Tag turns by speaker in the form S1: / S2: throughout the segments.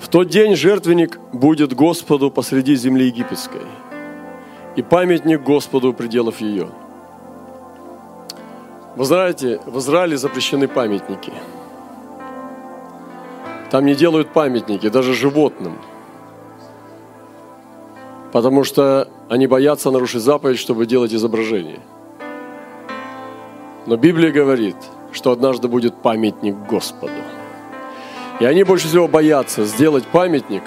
S1: В тот день жертвенник будет Господу посреди земли египетской, и памятник Господу пределов ее. Вы знаете, в Израиле запрещены памятники. Там не делают памятники даже животным, потому что они боятся нарушить заповедь, чтобы делать изображение. Но Библия говорит, что однажды будет памятник Господу. И они больше всего боятся сделать памятник,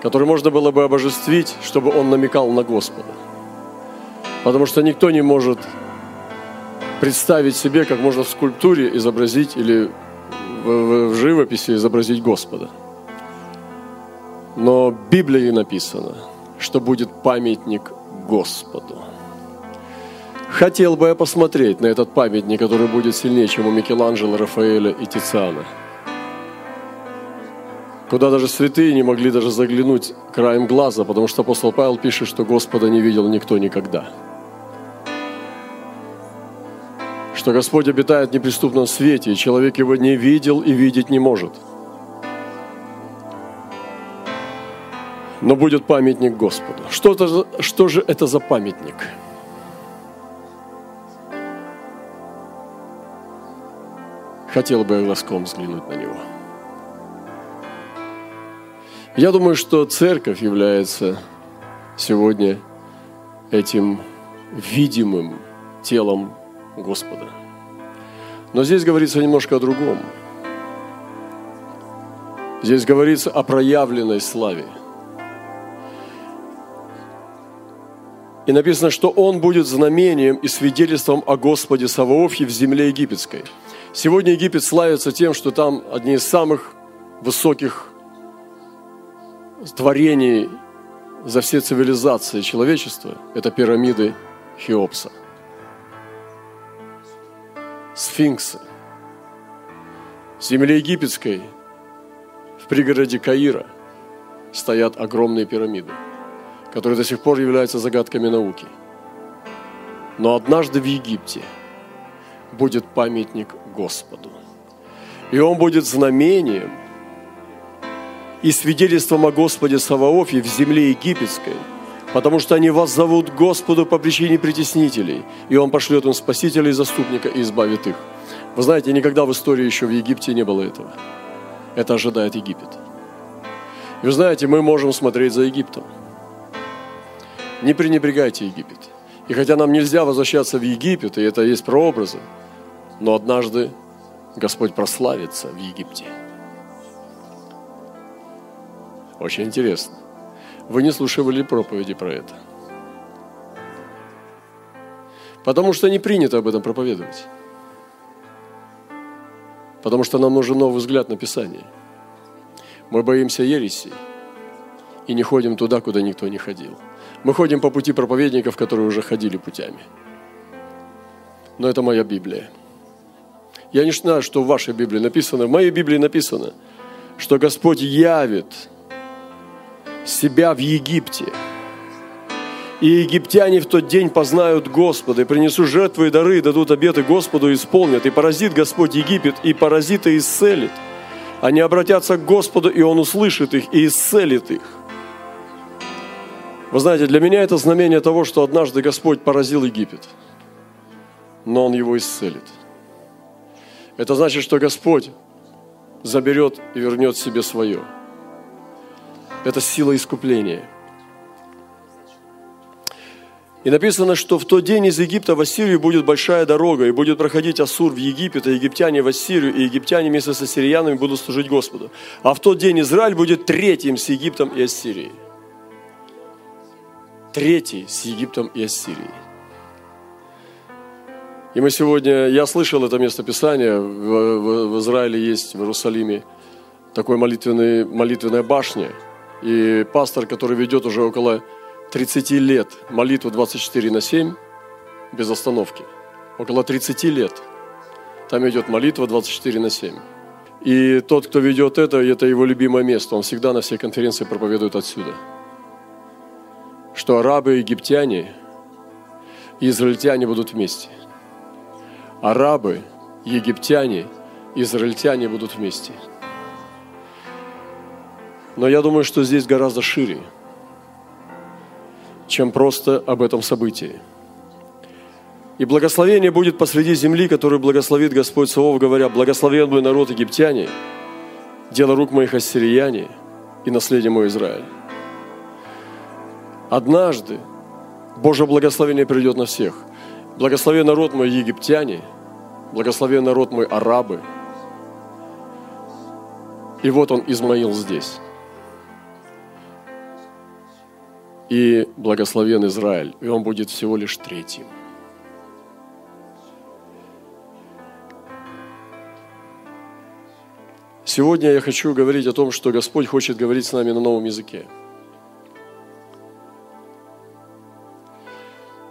S1: который можно было бы обожествить, чтобы он намекал на Господа. Потому что никто не может представить себе, как можно в скульптуре изобразить или в, живописи изобразить Господа. Но в Библии написано, что будет памятник Господу. Хотел бы я посмотреть на этот памятник, который будет сильнее, чем у Микеланджело, Рафаэля и Тициана – куда даже святые не могли даже заглянуть краем глаза, потому что апостол Павел пишет, что Господа не видел никто никогда. Что Господь обитает в неприступном свете, и человек его не видел и видеть не может. Но будет памятник Господу. Что, это, что же это за памятник? Хотел бы я глазком взглянуть на него. Я думаю, что церковь является сегодня этим видимым телом Господа. Но здесь говорится немножко о другом. Здесь говорится о проявленной славе. И написано, что он будет знамением и свидетельством о Господе Саваофе в земле египетской. Сегодня Египет славится тем, что там одни из самых высоких творений за все цивилизации человечества – это пирамиды Хеопса. Сфинксы. В земле египетской, в пригороде Каира, стоят огромные пирамиды, которые до сих пор являются загадками науки. Но однажды в Египте будет памятник Господу. И он будет знамением – и свидетельством о Господе Саваофе в земле египетской, потому что они вас зовут Господу по причине притеснителей, и Он пошлет им спасителя и заступника и избавит их. Вы знаете, никогда в истории еще в Египте не было этого. Это ожидает Египет. И вы знаете, мы можем смотреть за Египтом. Не пренебрегайте Египет. И хотя нам нельзя возвращаться в Египет, и это есть прообразы, но однажды Господь прославится в Египте. Очень интересно. Вы не слушали проповеди про это. Потому что не принято об этом проповедовать. Потому что нам нужен новый взгляд на Писание. Мы боимся ереси и не ходим туда, куда никто не ходил. Мы ходим по пути проповедников, которые уже ходили путями. Но это моя Библия. Я не знаю, что в вашей Библии написано. В моей Библии написано, что Господь явит себя в Египте. И египтяне в тот день познают Господа, и принесут жертвы и дары, и дадут обеты Господу, и исполнят. И поразит Господь Египет, и паразиты исцелит. Они обратятся к Господу, и Он услышит их, и исцелит их. Вы знаете, для меня это знамение того, что однажды Господь поразил Египет, но Он его исцелит. Это значит, что Господь заберет и вернет себе свое – это сила искупления. И написано, что в тот день из Египта в Ассирию будет большая дорога, и будет проходить Ассур в Египет, а египтяне в Ассирию, и египтяне вместе с ассириянами будут служить Господу. А в тот день Израиль будет третьим с Египтом и Ассирией. Третий с Египтом и Ассирией. И мы сегодня, я слышал это местописание, в, в, в Израиле есть, в Иерусалиме, такой молитвенный, молитвенная башня – и пастор, который ведет уже около 30 лет молитву 24 на 7, без остановки, около 30 лет, там идет молитва 24 на 7. И тот, кто ведет это, это его любимое место. Он всегда на всей конференции проповедует отсюда. Что арабы египтяне и израильтяне будут вместе. Арабы, египтяне, израильтяне будут вместе – Но я думаю, что здесь гораздо шире, чем просто об этом событии. И благословение будет посреди земли, которую благословит Господь Савов, говоря, благословен мой народ египтяне, дело рук моих ассирияне и наследие мой Израиль. Однажды Божье благословение придет на всех. Благословен народ мой египтяне, благословен народ мой арабы. И вот он, Измаил, здесь. И благословен Израиль, и он будет всего лишь третьим. Сегодня я хочу говорить о том, что Господь хочет говорить с нами на новом языке.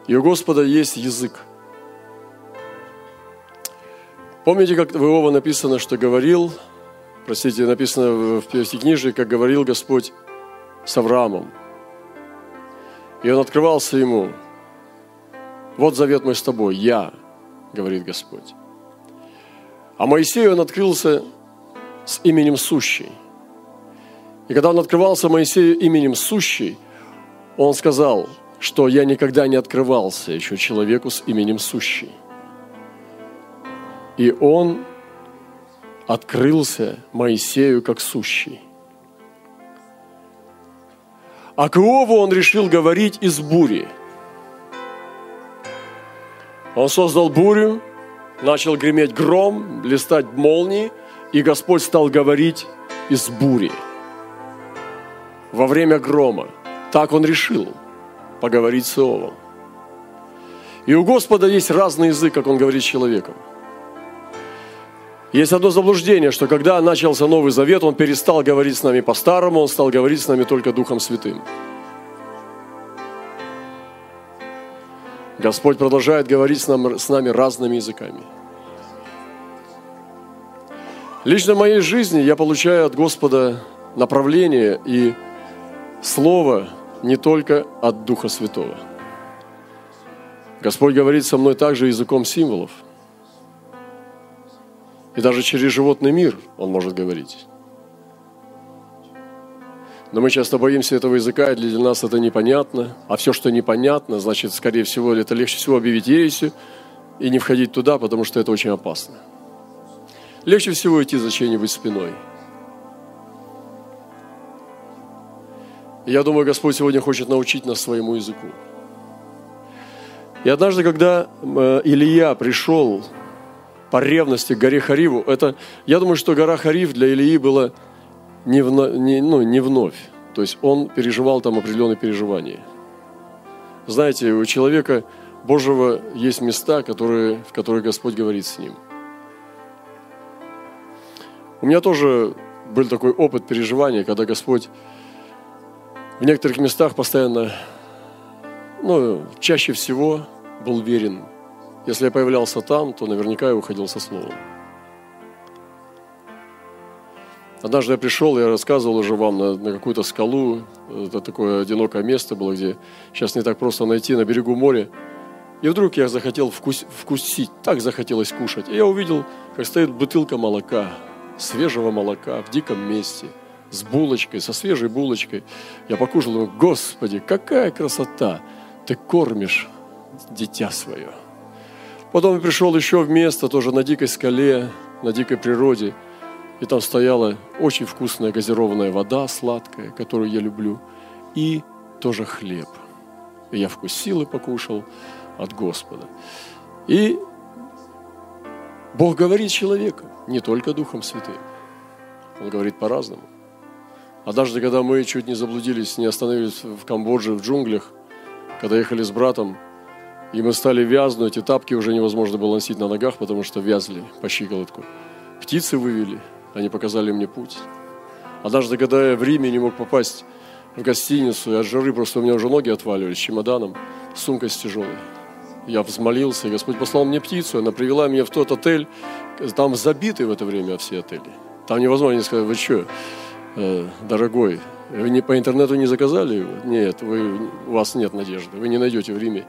S1: И у Господа есть язык. Помните, как в Иова написано, что говорил, простите, написано в Пятикнижии, как говорил Господь с Авраамом. И он открывался ему. Вот завет мой с тобой, я, говорит Господь. А Моисею он открылся с именем Сущий. И когда он открывался Моисею именем Сущий, он сказал, что я никогда не открывался еще человеку с именем Сущий. И он открылся Моисею как Сущий. А к Иову он решил говорить из бури. Он создал бурю, начал греметь гром, блистать молнии – и Господь стал говорить из бури во время грома. Так он решил поговорить с Иовом. И у Господа есть разный язык, как он говорит с человеком. Есть одно заблуждение, что когда начался Новый Завет, он перестал говорить с нами по-старому, он стал говорить с нами только Духом Святым. Господь продолжает говорить с нами, с нами разными языками – Лично в моей жизни я получаю от Господа направление и слово не только от Духа Святого. Господь говорит со мной также языком символов. И даже через животный мир Он может говорить. Но мы часто боимся этого языка, и для нас это непонятно. А все, что непонятно, значит, скорее всего, это легче всего объявить ересью и не входить туда, потому что это очень опасно. Легче всего идти за чьей-нибудь спиной. я думаю, Господь сегодня хочет научить нас своему языку. И однажды, когда э, Илья пришел по ревности к горе Хариву, это, я думаю, что гора Харив для Ильи была не, вно, не, ну, не вновь. То есть он переживал там определенные переживания. Знаете, у человека Божьего есть места, которые, в которых Господь говорит с ним – у меня тоже был такой опыт переживания, когда Господь в некоторых местах постоянно, ну, чаще всего был верен. Если я появлялся там, то наверняка я уходил со словом. Однажды я пришел, я рассказывал уже вам на, на какую-то скалу, это такое одинокое место было, где сейчас не так просто найти, на берегу моря. И вдруг я захотел вкус, вкусить, так захотелось кушать. И я увидел, как стоит бутылка молока – свежего молока в диком месте, с булочкой, со свежей булочкой. Я покушал, думаю, Господи, какая красота! Ты кормишь дитя свое. Потом я пришел еще в место, тоже на дикой скале, на дикой природе. И там стояла очень вкусная газированная вода сладкая, которую я люблю, и тоже хлеб. И я вкусил и покушал от Господа. И Бог говорит человеку, не только Духом Святым. Он говорит по-разному. Однажды, когда мы чуть не заблудились, не остановились в Камбодже, в джунглях, когда ехали с братом, и мы стали вязнуть, и тапки уже невозможно было носить на ногах, потому что вязли по щиколотку. Птицы вывели, они показали мне путь. Однажды, когда я в Риме не мог попасть в гостиницу, и от жары просто у меня уже ноги отваливались чемоданом, сумкой с тяжелой я взмолился, и Господь послал мне птицу, она привела меня в тот отель, там забиты в это время все отели. Там невозможно не сказать, вы что, э, дорогой, вы не, по интернету не заказали его? Нет, вы, у вас нет надежды, вы не найдете в Риме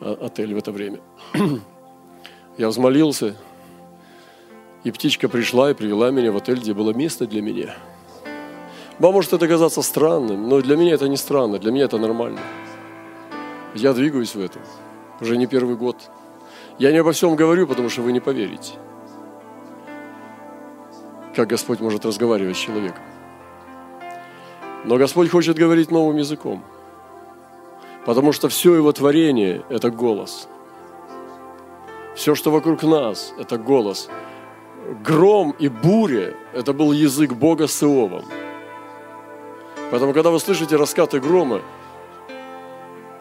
S1: отель в это время. Я взмолился, и птичка пришла и привела меня в отель, где было место для меня. Вам может это казаться странным, но для меня это не странно, для меня это нормально. Я двигаюсь в этом уже не первый год. Я не обо всем говорю, потому что вы не поверите, как Господь может разговаривать с человеком. Но Господь хочет говорить новым языком, потому что все Его творение – это голос. Все, что вокруг нас – это голос. Гром и буря – это был язык Бога с Иовом. Поэтому, когда вы слышите раскаты грома,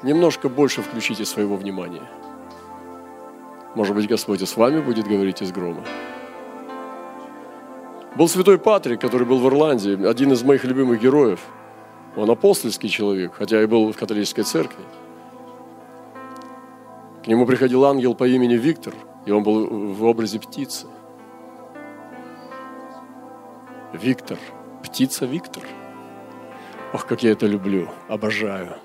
S1: немножко больше включите своего внимания. Может быть, Господь и с вами будет говорить из грома. Был святой Патрик, который был в Ирландии, один из моих любимых героев. Он апостольский человек, хотя и был в католической церкви. К нему приходил ангел по имени Виктор, и он был в образе птицы. Виктор, птица Виктор. Ох, как я это люблю, обожаю.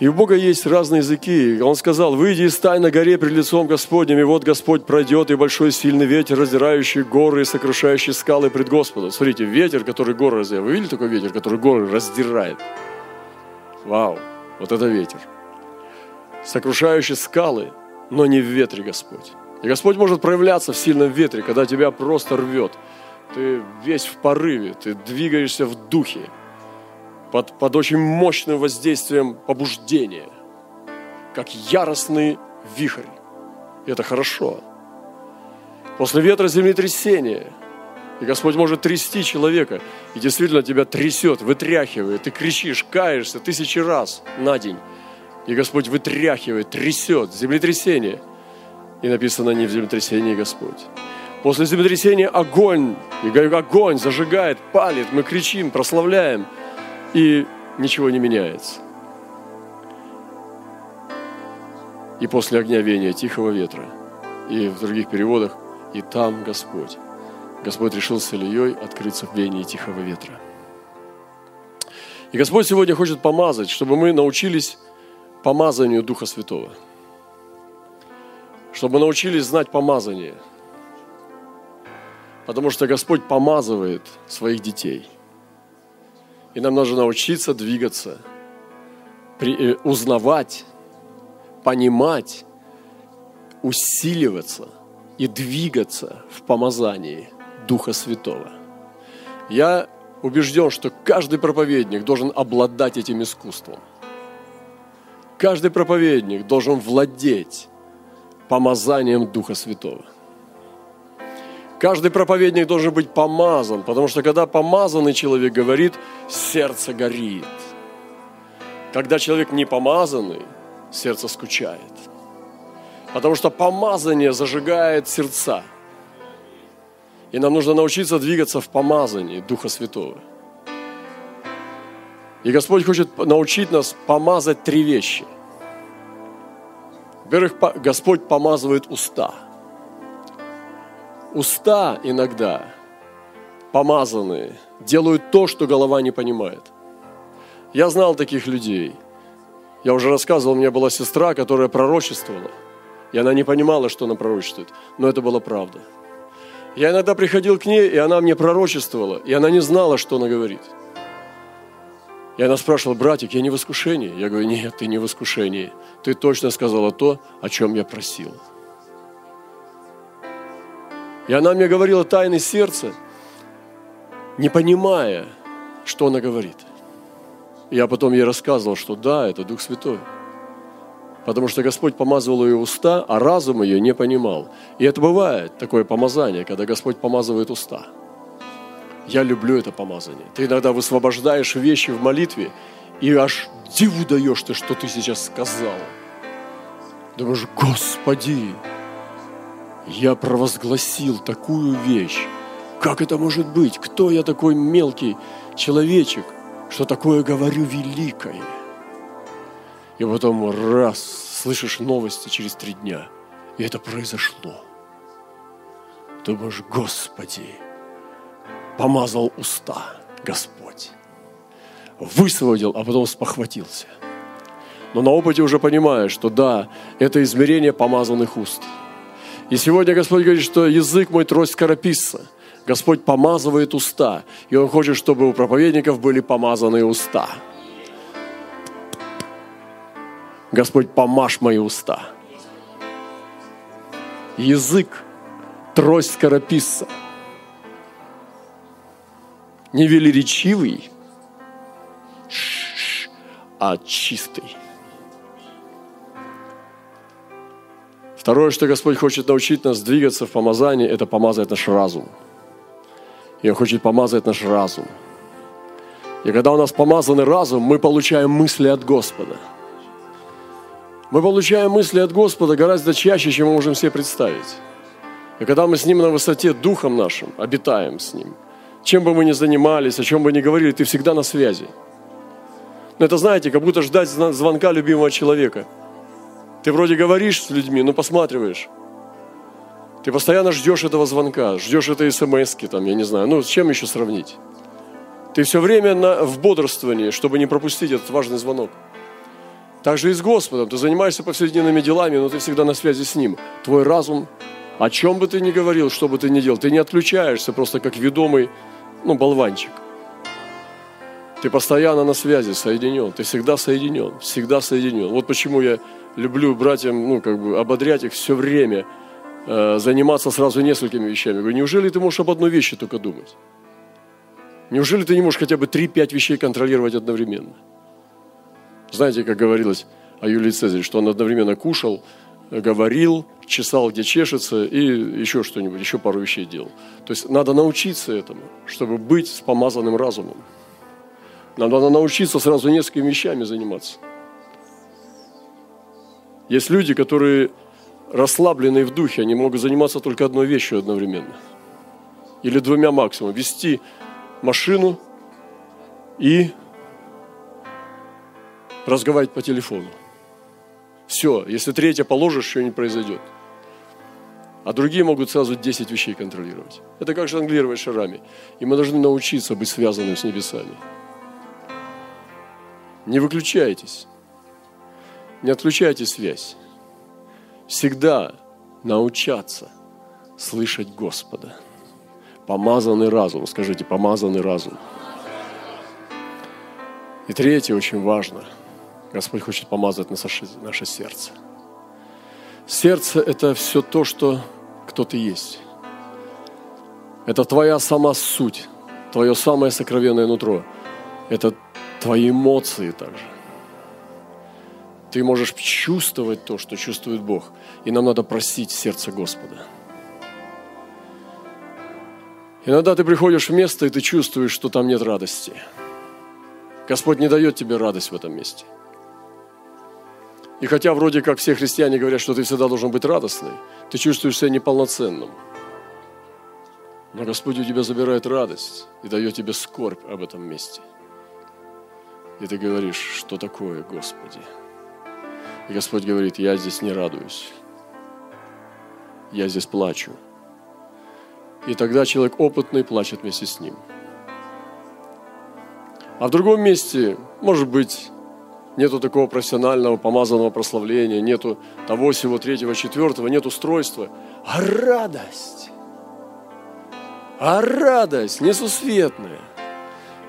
S1: И у Бога есть разные языки. Он сказал, выйди и стань на горе пред лицом Господним, и вот Господь пройдет, и большой сильный ветер, раздирающий горы и сокрушающий скалы пред Господом. Смотрите, ветер, который горы раздирает. Вы видели такой ветер, который горы раздирает? Вау, вот это ветер. Сокрушающий скалы, но не в ветре Господь. И Господь может проявляться в сильном ветре, когда тебя просто рвет. Ты весь в порыве, ты двигаешься в духе под, под очень мощным воздействием побуждения, как яростный вихрь. И это хорошо. После ветра землетрясение. И Господь может трясти человека. И действительно тебя трясет, вытряхивает. Ты кричишь, каешься тысячи раз на день. И Господь вытряхивает, трясет. Землетрясение. И написано не в землетрясении Господь. После землетрясения огонь. И огонь зажигает, палит. Мы кричим, прославляем – и ничего не меняется. И после огня вения тихого ветра, и в других переводах, и там Господь. Господь решил с Ильей открыться в вении тихого ветра. И Господь сегодня хочет помазать, чтобы мы научились помазанию Духа Святого. Чтобы научились знать помазание. Потому что Господь помазывает своих детей – и нам нужно научиться двигаться, при, э, узнавать, понимать, усиливаться и двигаться в помазании Духа Святого. Я убежден, что каждый проповедник должен обладать этим искусством. Каждый проповедник должен владеть помазанием Духа Святого – Каждый проповедник должен быть помазан, потому что когда помазанный человек говорит, сердце горит. Когда человек не помазанный, сердце скучает. Потому что помазание зажигает сердца. И нам нужно научиться двигаться в помазании Духа Святого. И Господь хочет научить нас помазать три вещи. Во-первых, Господь помазывает уста – уста иногда помазанные делают то, что голова не понимает. Я знал таких людей. Я уже рассказывал, у меня была сестра, которая пророчествовала. И она не понимала, что она пророчествует. Но это была правда. Я иногда приходил к ней, и она мне пророчествовала, и она не знала, что она говорит. И она спрашивала, братик, я не в искушении? Я говорю, нет, ты не в искушении. Ты точно сказала то, о чем я просил. И она мне говорила тайны сердца, не понимая, что она говорит. Я потом ей рассказывал, что да, это Дух Святой. Потому что Господь помазывал ее уста, а разум ее не понимал. И это бывает, такое помазание, когда Господь помазывает уста. Я люблю это помазание. Ты иногда высвобождаешь вещи в молитве, и аж диву даешь ты, что ты сейчас сказал. Думаешь, Господи, я провозгласил такую вещь. Как это может быть? Кто я такой мелкий человечек, что такое говорю великое? И потом раз, слышишь новости через три дня, и это произошло. Думаешь, Господи, помазал уста Господь. Высвободил, а потом спохватился. Но на опыте уже понимаешь, что да, это измерение помазанных уст – И сегодня Господь говорит, что язык мой трость скорописца. Господь помазывает уста, и Он хочет, чтобы у проповедников были помазанные уста. Господь, помажь мои уста. Язык, трость скорописца. Не велеречивый, а чистый. Второе, что Господь хочет научить нас двигаться в помазании, это помазать наш разум. И Он хочет помазать наш разум. И когда у нас помазанный разум, мы получаем мысли от Господа. Мы получаем мысли от Господа гораздо чаще, чем мы можем себе представить. И когда мы с Ним на высоте духом нашим, обитаем с Ним, чем бы мы ни занимались, о чем бы ни говорили, ты всегда на связи. Но это, знаете, как будто ждать звонка любимого человека – ты вроде говоришь с людьми, но посматриваешь. Ты постоянно ждешь этого звонка, ждешь этой смс там, я не знаю. Ну, с чем еще сравнить? Ты все время на, в бодрствовании, чтобы не пропустить этот важный звонок. Так же и с Господом. Ты занимаешься повседневными делами, но ты всегда на связи с Ним. Твой разум, о чем бы ты ни говорил, что бы ты ни делал, ты не отключаешься просто как ведомый, ну, болванчик. Ты постоянно на связи, соединен. Ты всегда соединен, всегда соединен. Вот почему я люблю братьям, ну, как бы ободрять их все время, э, заниматься сразу несколькими вещами. Я говорю, неужели ты можешь об одной вещи только думать? Неужели ты не можешь хотя бы 3-5 вещей контролировать одновременно? Знаете, как говорилось о Юлии Цезаре, что он одновременно кушал, говорил, чесал, где чешется, и еще что-нибудь, еще пару вещей делал. То есть надо научиться этому, чтобы быть с помазанным разумом. Надо научиться сразу несколькими вещами заниматься. Есть люди, которые расслабленные в духе, они могут заниматься только одной вещью одновременно. Или двумя максимум. Вести машину и разговаривать по телефону. Все, если третье положишь, что не произойдет. А другие могут сразу 10 вещей контролировать. Это как жонглировать шарами. И мы должны научиться быть связанными с небесами. Не выключайтесь. Не отключайте связь. Всегда научаться слышать Господа. Помазанный разум. Скажите, помазанный разум. И третье, очень важно. Господь хочет помазать наше, наше сердце. Сердце – это все то, что кто ты есть. Это твоя сама суть, твое самое сокровенное нутро. Это твои эмоции также. Ты можешь чувствовать то, что чувствует Бог. И нам надо просить сердце Господа. Иногда ты приходишь в место, и ты чувствуешь, что там нет радости. Господь не дает тебе радость в этом месте. И хотя вроде как все христиане говорят, что ты всегда должен быть радостный, ты чувствуешь себя неполноценным. Но Господь у тебя забирает радость и дает тебе скорбь об этом месте. И ты говоришь, что такое, Господи? И Господь говорит, я здесь не радуюсь. Я здесь плачу. И тогда человек опытный плачет вместе с ним. А в другом месте, может быть, нету такого профессионального, помазанного прославления, нету того, всего третьего, четвертого, нет устройства. А радость, а радость несусветная,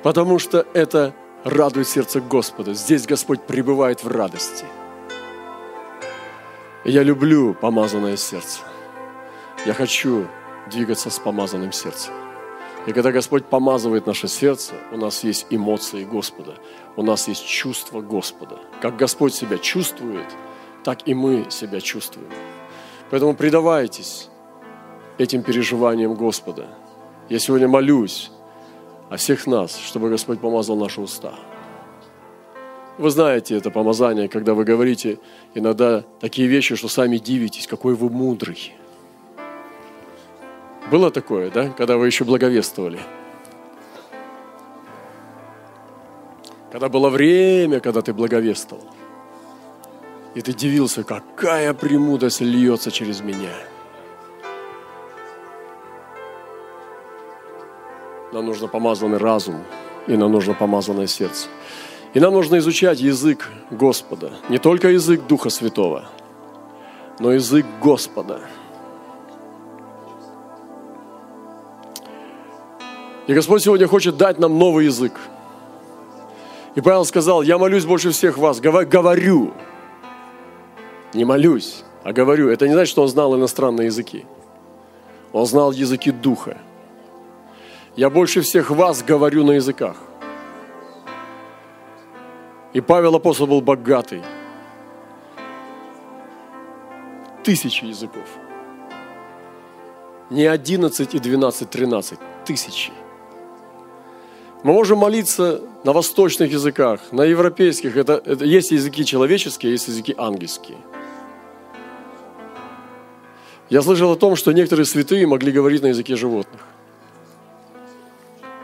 S1: потому что это радует сердце Господа. Здесь Господь пребывает в радости – я люблю помазанное сердце. Я хочу двигаться с помазанным сердцем. И когда Господь помазывает наше сердце, у нас есть эмоции Господа, у нас есть чувство Господа. Как Господь себя чувствует, так и мы себя чувствуем. Поэтому предавайтесь этим переживаниям Господа. Я сегодня молюсь о всех нас, чтобы Господь помазал наши уста. Вы знаете это помазание, когда вы говорите иногда такие вещи, что сами дивитесь, какой вы мудрый. Было такое, да, когда вы еще благовествовали? Когда было время, когда ты благовествовал. И ты дивился, какая премудрость льется через меня. Нам нужно помазанный разум, и нам нужно помазанное сердце. И нам нужно изучать язык Господа. Не только язык Духа Святого, но язык Господа. И Господь сегодня хочет дать нам новый язык. И Павел сказал, я молюсь больше всех вас, говорю. Не молюсь, а говорю. Это не значит, что он знал иностранные языки. Он знал языки Духа. Я больше всех вас говорю на языках. И Павел апостол был богатый. Тысячи языков. Не 11 и 12, 13. Тысячи. Мы можем молиться на восточных языках, на европейских. Это, это есть языки человеческие, есть языки ангельские. Я слышал о том, что некоторые святые могли говорить на языке животных.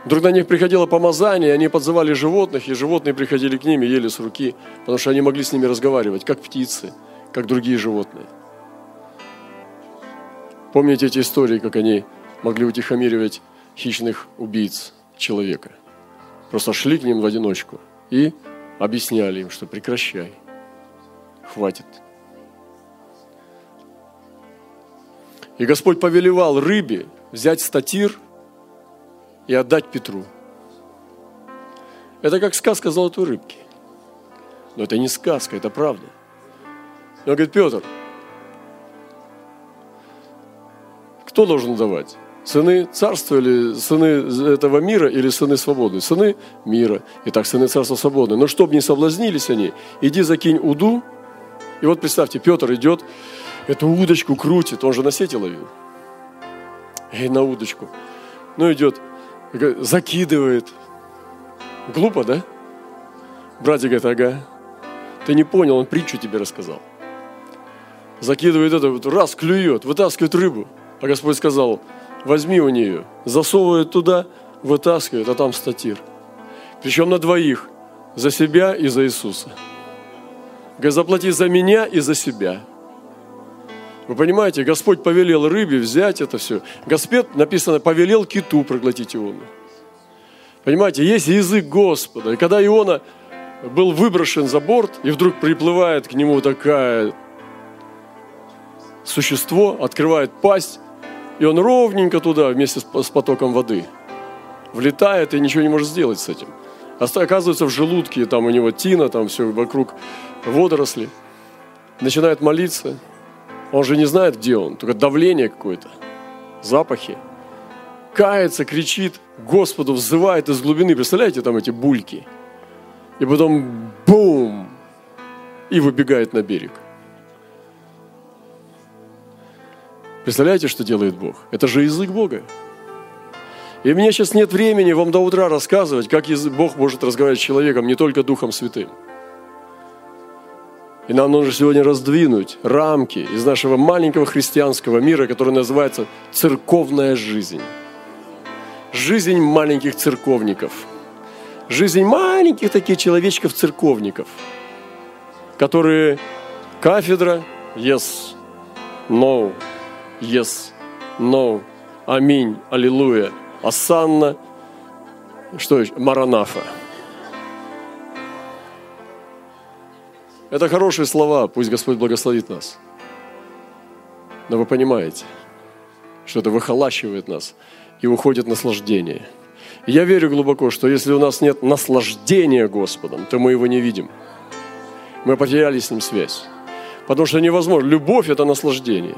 S1: Вдруг на них приходило помазание, они подзывали животных, и животные приходили к ним и ели с руки, потому что они могли с ними разговаривать, как птицы, как другие животные. Помните эти истории, как они могли утихомиривать хищных убийц человека? Просто шли к ним в одиночку и объясняли им, что прекращай, хватит. И Господь повелевал рыбе взять статир – и отдать Петру. Это как сказка золотой рыбки. Но это не сказка, это правда. он говорит, Петр, кто должен давать? Сыны царства или сыны этого мира или сыны свободы? Сыны мира. Итак, сыны царства свободы. Но чтобы не соблазнились они, иди закинь уду. И вот представьте, Петр идет, эту удочку крутит, он же на сети ловил. И на удочку. Ну, идет, закидывает. Глупо, да? Братья говорит, ага. Ты не понял, он притчу тебе рассказал. Закидывает это, вот раз клюет, вытаскивает рыбу. А Господь сказал, возьми у нее, засовывает туда, вытаскивает, а там статир. Причем на двоих, за себя и за Иисуса. Говорит, заплати за меня и за себя. Вы понимаете, Господь повелел рыбе взять это все. Господь, написано, повелел киту проглотить Иону. Понимаете, есть язык Господа. И когда Иона был выброшен за борт, и вдруг приплывает к нему такое существо, открывает пасть, и он ровненько туда вместе с потоком воды влетает и ничего не может сделать с этим. Оказывается в желудке, там у него тина, там все вокруг водоросли. Начинает молиться, он же не знает, где он, только давление какое-то, запахи. Кается, кричит, Господу взывает из глубины. Представляете, там эти бульки. И потом бум! И выбегает на берег. Представляете, что делает Бог? Это же язык Бога. И меня сейчас нет времени вам до утра рассказывать, как Бог может разговаривать с человеком, не только Духом Святым. И нам нужно сегодня раздвинуть рамки из нашего маленького христианского мира, который называется церковная жизнь. Жизнь маленьких церковников. Жизнь маленьких таких человечков-церковников, которые кафедра, yes, no, yes, no, аминь, аллилуйя, асанна, что еще, маранафа – Это хорошие слова, пусть Господь благословит нас. Но вы понимаете, что это выхолащивает нас и уходит наслаждение. И я верю глубоко, что если у нас нет наслаждения Господом, то мы его не видим. Мы потеряли с ним связь. Потому что невозможно. Любовь – это наслаждение.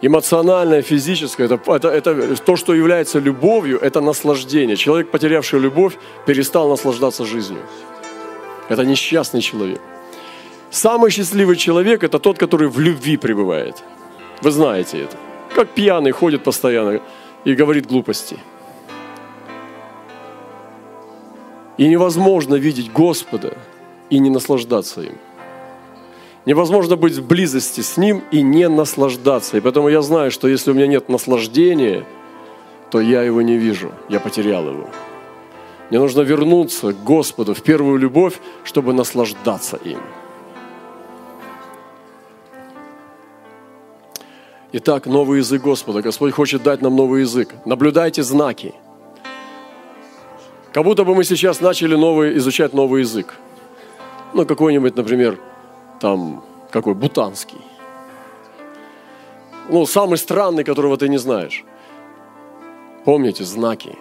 S1: Эмоциональное, физическое это, это, это то, что является любовью, это наслаждение. Человек, потерявший любовь, перестал наслаждаться жизнью. Это несчастный человек. Самый счастливый человек – это тот, который в любви пребывает. Вы знаете это. Как пьяный ходит постоянно и говорит глупости. И невозможно видеть Господа и не наслаждаться им. Невозможно быть в близости с Ним и не наслаждаться. И поэтому я знаю, что если у меня нет наслаждения, то я его не вижу, я потерял его. Мне нужно вернуться к Господу в первую любовь, чтобы наслаждаться им. Итак, новый язык Господа. Господь хочет дать нам новый язык. Наблюдайте знаки. Как будто бы мы сейчас начали новый, изучать новый язык. Ну, какой-нибудь, например, там, какой, бутанский. Ну, самый странный, которого ты не знаешь. Помните, знаки.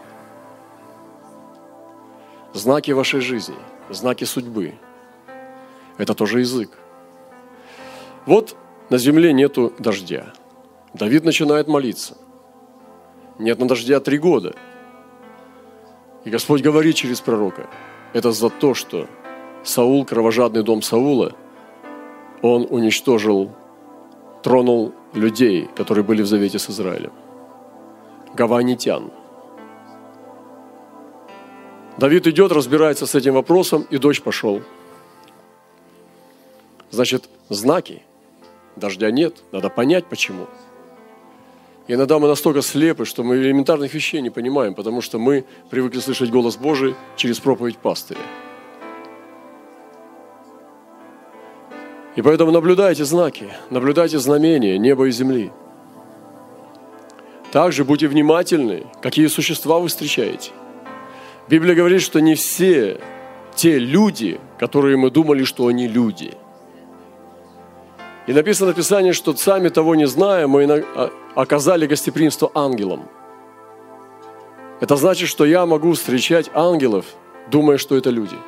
S1: знаки вашей жизни, знаки судьбы. Это тоже язык. Вот на земле нету дождя. Давид начинает молиться. Нет на дождя три года. И Господь говорит через пророка, это за то, что Саул, кровожадный дом Саула, он уничтожил, тронул людей, которые были в завете с Израилем. Гаванитян. Давид идет, разбирается с этим вопросом, и дождь пошел. Значит, знаки. Дождя нет, надо понять, почему. И иногда мы настолько слепы, что мы элементарных вещей не понимаем, потому что мы привыкли слышать голос Божий через проповедь пастыря. И поэтому наблюдайте знаки, наблюдайте знамения неба и земли. Также будьте внимательны, какие существа вы встречаете. Библия говорит, что не все те люди, которые мы думали, что они люди. И написано в Писании, что сами того не зная, мы а, оказали гостеприимство ангелам. Это значит, что я могу встречать ангелов, думая, что это люди –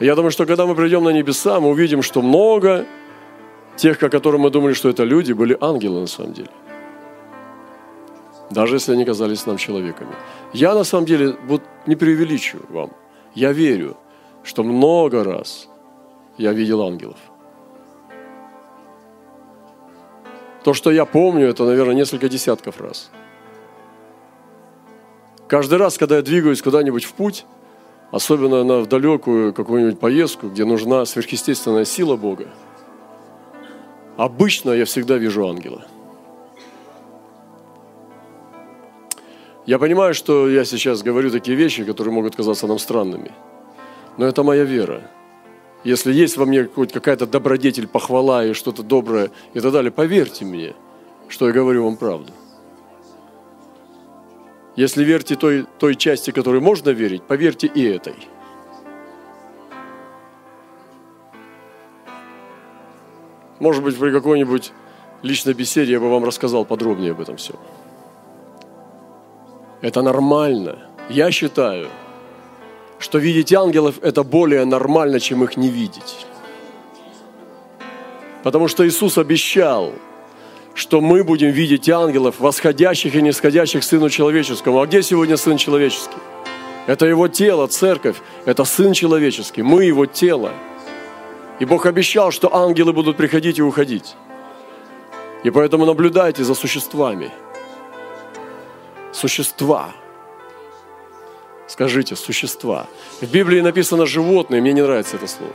S1: я думаю, что когда мы придем на небеса, мы увидим, что много тех, о которых мы думали, что это люди, были ангелы на самом деле. Даже если они казались нам человеками. Я на самом деле вот не преувеличу вам. Я верю, что много раз я видел ангелов. То, что я помню, это, наверное, несколько десятков раз. Каждый раз, когда я двигаюсь куда-нибудь в путь, особенно на в далекую какую-нибудь поездку, где нужна сверхъестественная сила Бога, обычно я всегда вижу ангела. Я понимаю, что я сейчас говорю такие вещи, которые могут казаться нам странными, но это моя вера. Если есть во мне хоть какая-то добродетель, похвала и что-то доброе и так далее, поверьте мне, что я говорю вам правду. Если верьте той, той части, которой можно верить, поверьте и этой. Может быть, при какой-нибудь личной беседе я бы вам рассказал подробнее об этом все. Это нормально. Я считаю, что видеть ангелов – это более нормально, чем их не видеть. Потому что Иисус обещал – что мы будем видеть ангелов, восходящих и нисходящих Сыну Человеческому. А где сегодня Сын Человеческий? Это Его тело, церковь, это Сын Человеческий, мы Его тело. И Бог обещал, что ангелы будут приходить и уходить. И поэтому наблюдайте за существами. Существа. Скажите, существа. В Библии написано животные, мне не нравится это слово.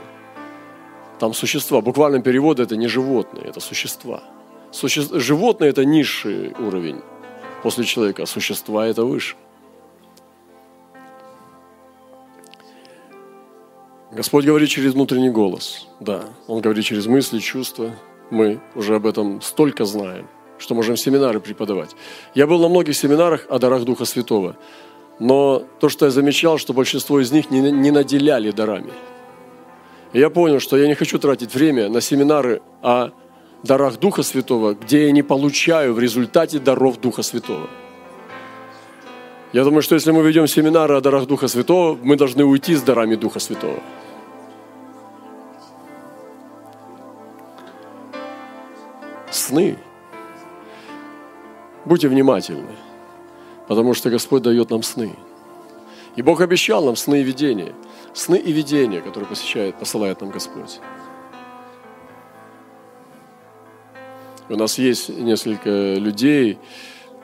S1: Там существа. Буквальным переводе это не животные, это существа. Суще... Животные – это низший уровень после человека, а существа – это выше. Господь говорит через внутренний голос. Да, Он говорит через мысли, чувства. Мы уже об этом столько знаем, что можем семинары преподавать. Я был на многих семинарах о дарах Духа Святого. Но то, что я замечал, что большинство из них не, не наделяли дарами. И я понял, что я не хочу тратить время на семинары о дарах Духа Святого, где я не получаю в результате даров Духа Святого. Я думаю, что если мы ведем семинары о дарах Духа Святого, мы должны уйти с дарами Духа Святого. Сны. Будьте внимательны, потому что Господь дает нам сны. И Бог обещал нам сны и видения. Сны и видения, которые посещает, посылает нам Господь. У нас есть несколько людей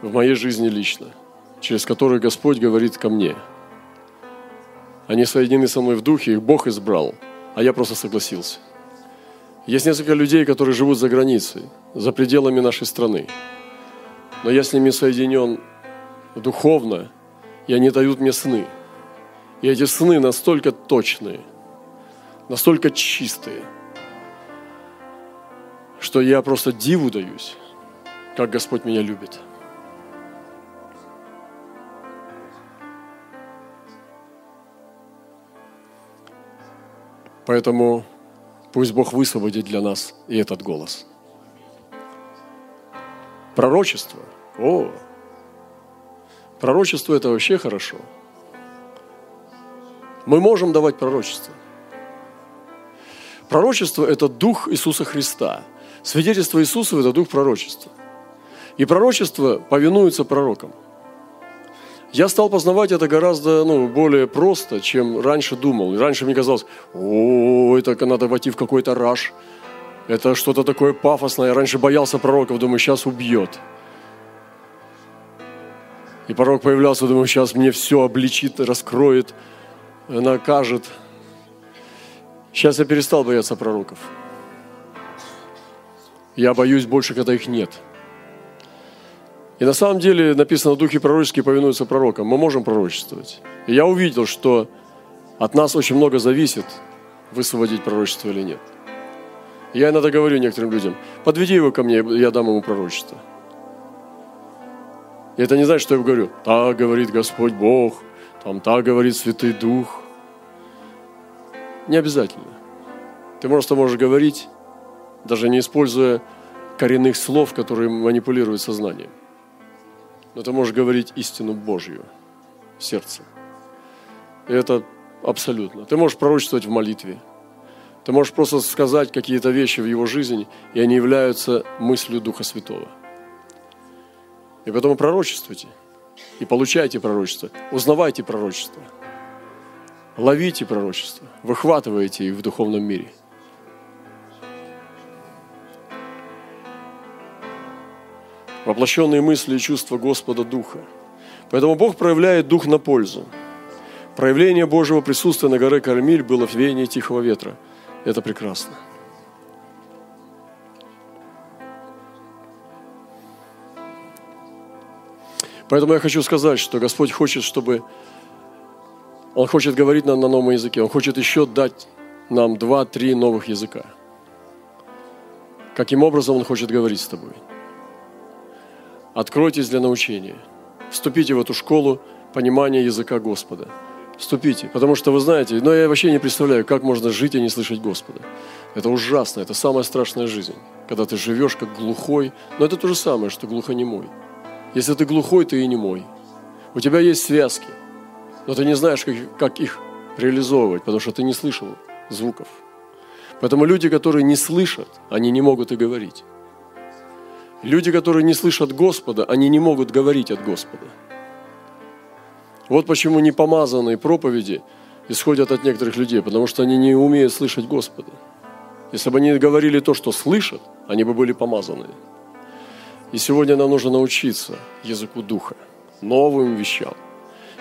S1: в моей жизни лично, через которых Господь говорит ко мне. Они соединены со мной в духе, их Бог избрал, а я просто согласился. Есть несколько людей, которые живут за границей, за пределами нашей страны. Но я с ними соединен духовно, и они дают мне сны. И эти сны настолько точные, настолько чистые – что я просто диву даюсь, как Господь меня любит. Поэтому пусть Бог высвободит для нас и этот голос. Пророчество. О, пророчество это вообще хорошо. Мы можем давать пророчество. Пророчество – это дух Иисуса Христа. Свидетельство Иисуса – это дух пророчества. И пророчество повинуется пророкам. Я стал познавать это гораздо ну, более просто, чем раньше думал. раньше мне казалось, о, это надо войти в какой-то раж, это что-то такое пафосное. Я раньше боялся пророков, думаю, сейчас убьет. И пророк появлялся, думаю, сейчас мне все обличит, раскроет, накажет. Сейчас я перестал бояться пророков. Я боюсь больше, когда их нет – и на самом деле написано, духи пророческие повинуются пророкам. Мы можем пророчествовать. И я увидел, что от нас очень много зависит, высвободить пророчество или нет. Я иногда говорю некоторым людям, подведи его ко мне, я дам ему пророчество. И это не значит, что я говорю, так говорит Господь Бог, там так говорит Святый Дух. Не обязательно. Ты просто можешь говорить, даже не используя коренных слов, которые манипулируют сознанием но ты можешь говорить истину Божью в сердце. И это абсолютно. Ты можешь пророчествовать в молитве. Ты можешь просто сказать какие-то вещи в его жизни, и они являются мыслью Духа Святого. И поэтому пророчествуйте. И получайте пророчество. Узнавайте пророчество. Ловите пророчество. Выхватывайте их в духовном мире – воплощенные мысли и чувства Господа Духа. Поэтому Бог проявляет Дух на пользу. Проявление Божьего присутствия на горе Кармиль было в веянии тихого ветра. Это прекрасно. Поэтому я хочу сказать, что Господь хочет, чтобы Он хочет говорить нам на новом языке. Он хочет еще дать нам два-три новых языка. Каким образом Он хочет говорить с тобой? Откройтесь для научения. Вступите в эту школу понимания языка Господа. Вступите, потому что вы знаете, но я вообще не представляю, как можно жить и не слышать Господа. Это ужасно, это самая страшная жизнь, когда ты живешь как глухой, но это то же самое, что глухонемой. Если ты глухой, ты и немой. У тебя есть связки, но ты не знаешь, как, как их реализовывать, потому что ты не слышал звуков. Поэтому люди, которые не слышат, они не могут и говорить. Люди, которые не слышат Господа, они не могут говорить от Господа. Вот почему непомазанные проповеди исходят от некоторых людей, потому что они не умеют слышать Господа. Если бы они говорили то, что слышат, они бы были помазанные. И сегодня нам нужно научиться языку Духа, новым вещам.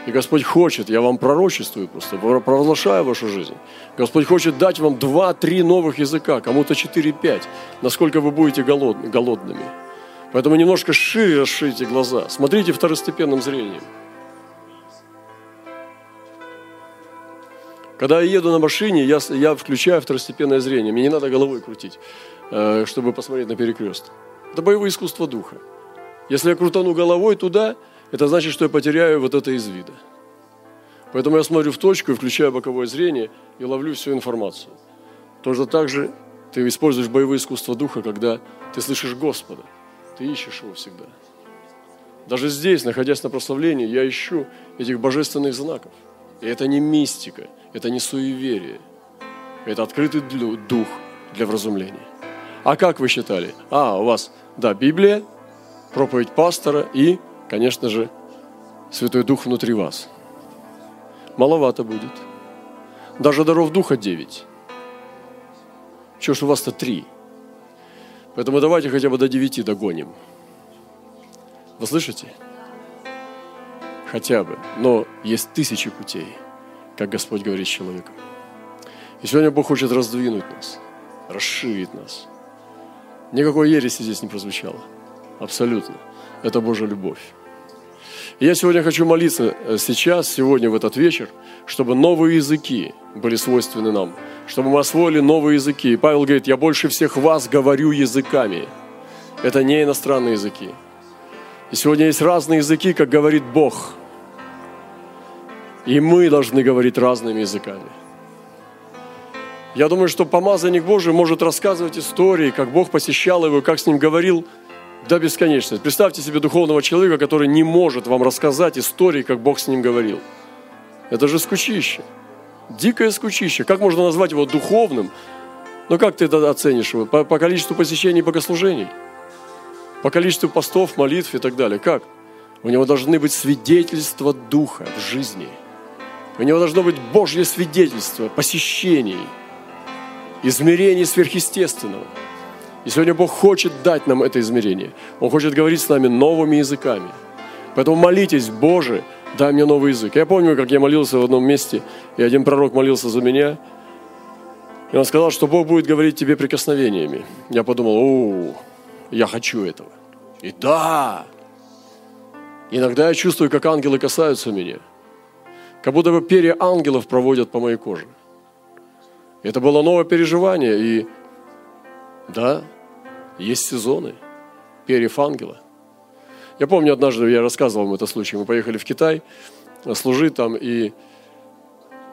S1: И Господь хочет, я вам пророчествую просто, провозглашаю вашу жизнь. Господь хочет дать вам два-три новых языка, кому-то четыре-пять, насколько вы будете голодными. Поэтому немножко шире расширите глаза. Смотрите второстепенным зрением. Когда я еду на машине, я, я включаю второстепенное зрение. Мне не надо головой крутить, э, чтобы посмотреть на перекрест. Это боевое искусство духа. Если я крутану головой туда, это значит, что я потеряю вот это из вида. Поэтому я смотрю в точку и включаю боковое зрение и ловлю всю информацию. Тоже так же ты используешь боевое искусство духа, когда ты слышишь Господа. Ты ищешь его всегда. Даже здесь, находясь на прославлении, я ищу этих божественных знаков. И это не мистика, это не суеверие. Это открытый дух для вразумления. А как вы считали? А, у вас, да, Библия, проповедь пастора и, конечно же, Святой Дух внутри вас. Маловато будет. Даже даров Духа девять. Чего ж у вас-то три? Поэтому давайте хотя бы до девяти догоним. Вы слышите? Хотя бы. Но есть тысячи путей, как Господь говорит с человеком. И сегодня Бог хочет раздвинуть нас, расширить нас. Никакой ереси здесь не прозвучало. Абсолютно. Это Божья любовь. И я сегодня хочу молиться э, сейчас, сегодня, в этот вечер, чтобы новые языки были свойственны нам, чтобы мы освоили новые языки. И Павел говорит, я больше всех вас говорю языками. Это не иностранные языки. И сегодня есть разные языки, как говорит Бог. И мы должны говорить разными языками. Я думаю, что помазанник Божий может рассказывать истории, как Бог посещал его, как с ним говорил до бесконечности. Представьте себе духовного человека, который не может вам рассказать истории, как Бог с ним говорил. Это же скучище. Дикое скучище. Как можно назвать его духовным? Ну как ты это оценишь его? По, по количеству посещений богослужений? По количеству постов, молитв и так далее. Как? У него должны быть свидетельства Духа в жизни. У него должно быть Божье свидетельство посещений, измерений сверхъестественного. И сегодня Бог хочет дать нам это измерение. Он хочет говорить с нами новыми языками. Поэтому молитесь, Боже, дай мне новый язык. Я помню, как я молился в одном месте, и один пророк молился за меня, и он сказал, что Бог будет говорить тебе прикосновениями. Я подумал, о, я хочу этого. И да, иногда я чувствую, как ангелы касаются меня. Как будто бы перья ангелов проводят по моей коже. Это было новое переживание, и да, есть сезоны перьев ангела. Я помню, однажды я рассказывал вам это случай. Мы поехали в Китай служить там, и,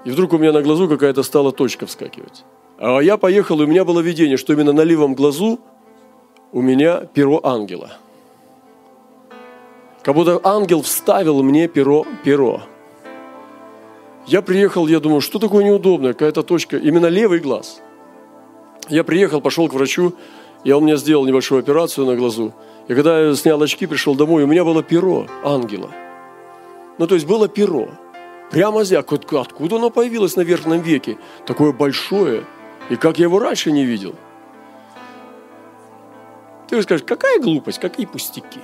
S1: и вдруг у меня на глазу какая-то стала точка вскакивать. А я поехал, и у меня было видение, что именно на левом глазу у меня перо ангела. Как будто ангел вставил мне перо, перо. Я приехал, я думаю, что такое неудобное, какая-то точка, именно левый глаз. Я приехал, пошел к врачу, и он мне сделал небольшую операцию на глазу. И когда я снял очки, пришел домой, у меня было перо ангела. Ну, то есть было перо. Прямо здесь. Откуда оно появилось на верхнем веке? Такое большое. И как я его раньше не видел. Ты скажешь, какая глупость, какие пустяки.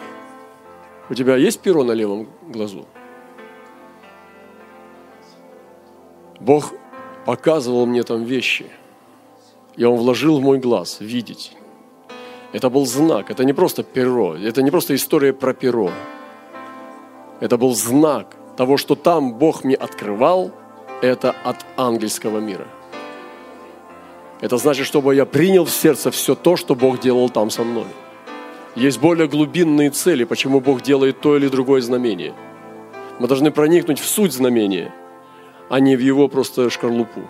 S1: У тебя есть перо на левом глазу? Бог показывал мне там вещи. И Он вложил в мой глаз видеть. Это был знак, это не просто перо, это не просто история про перо. Это был знак того, что там Бог мне открывал, это от ангельского мира. Это значит, чтобы я принял в сердце все то, что Бог делал там со мной. Есть более глубинные цели, почему Бог делает то или другое знамение. Мы должны проникнуть в суть знамения, а не в его просто шкарлупу.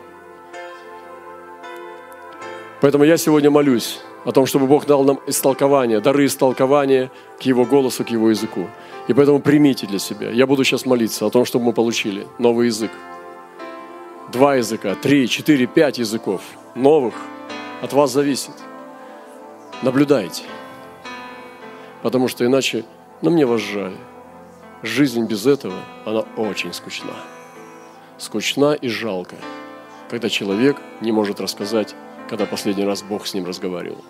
S1: Поэтому я сегодня молюсь о том, чтобы Бог дал нам истолкование, дары истолкования к Его голосу, к Его языку. И поэтому примите для себя. Я буду сейчас молиться о том, чтобы мы получили новый язык. Два языка, три, четыре, пять языков новых от вас зависит. Наблюдайте. Потому что иначе, ну мне вас жаль. Жизнь без этого, она очень скучна. Скучна и жалко, когда человек не может рассказать, когда последний раз Бог с ним разговаривал.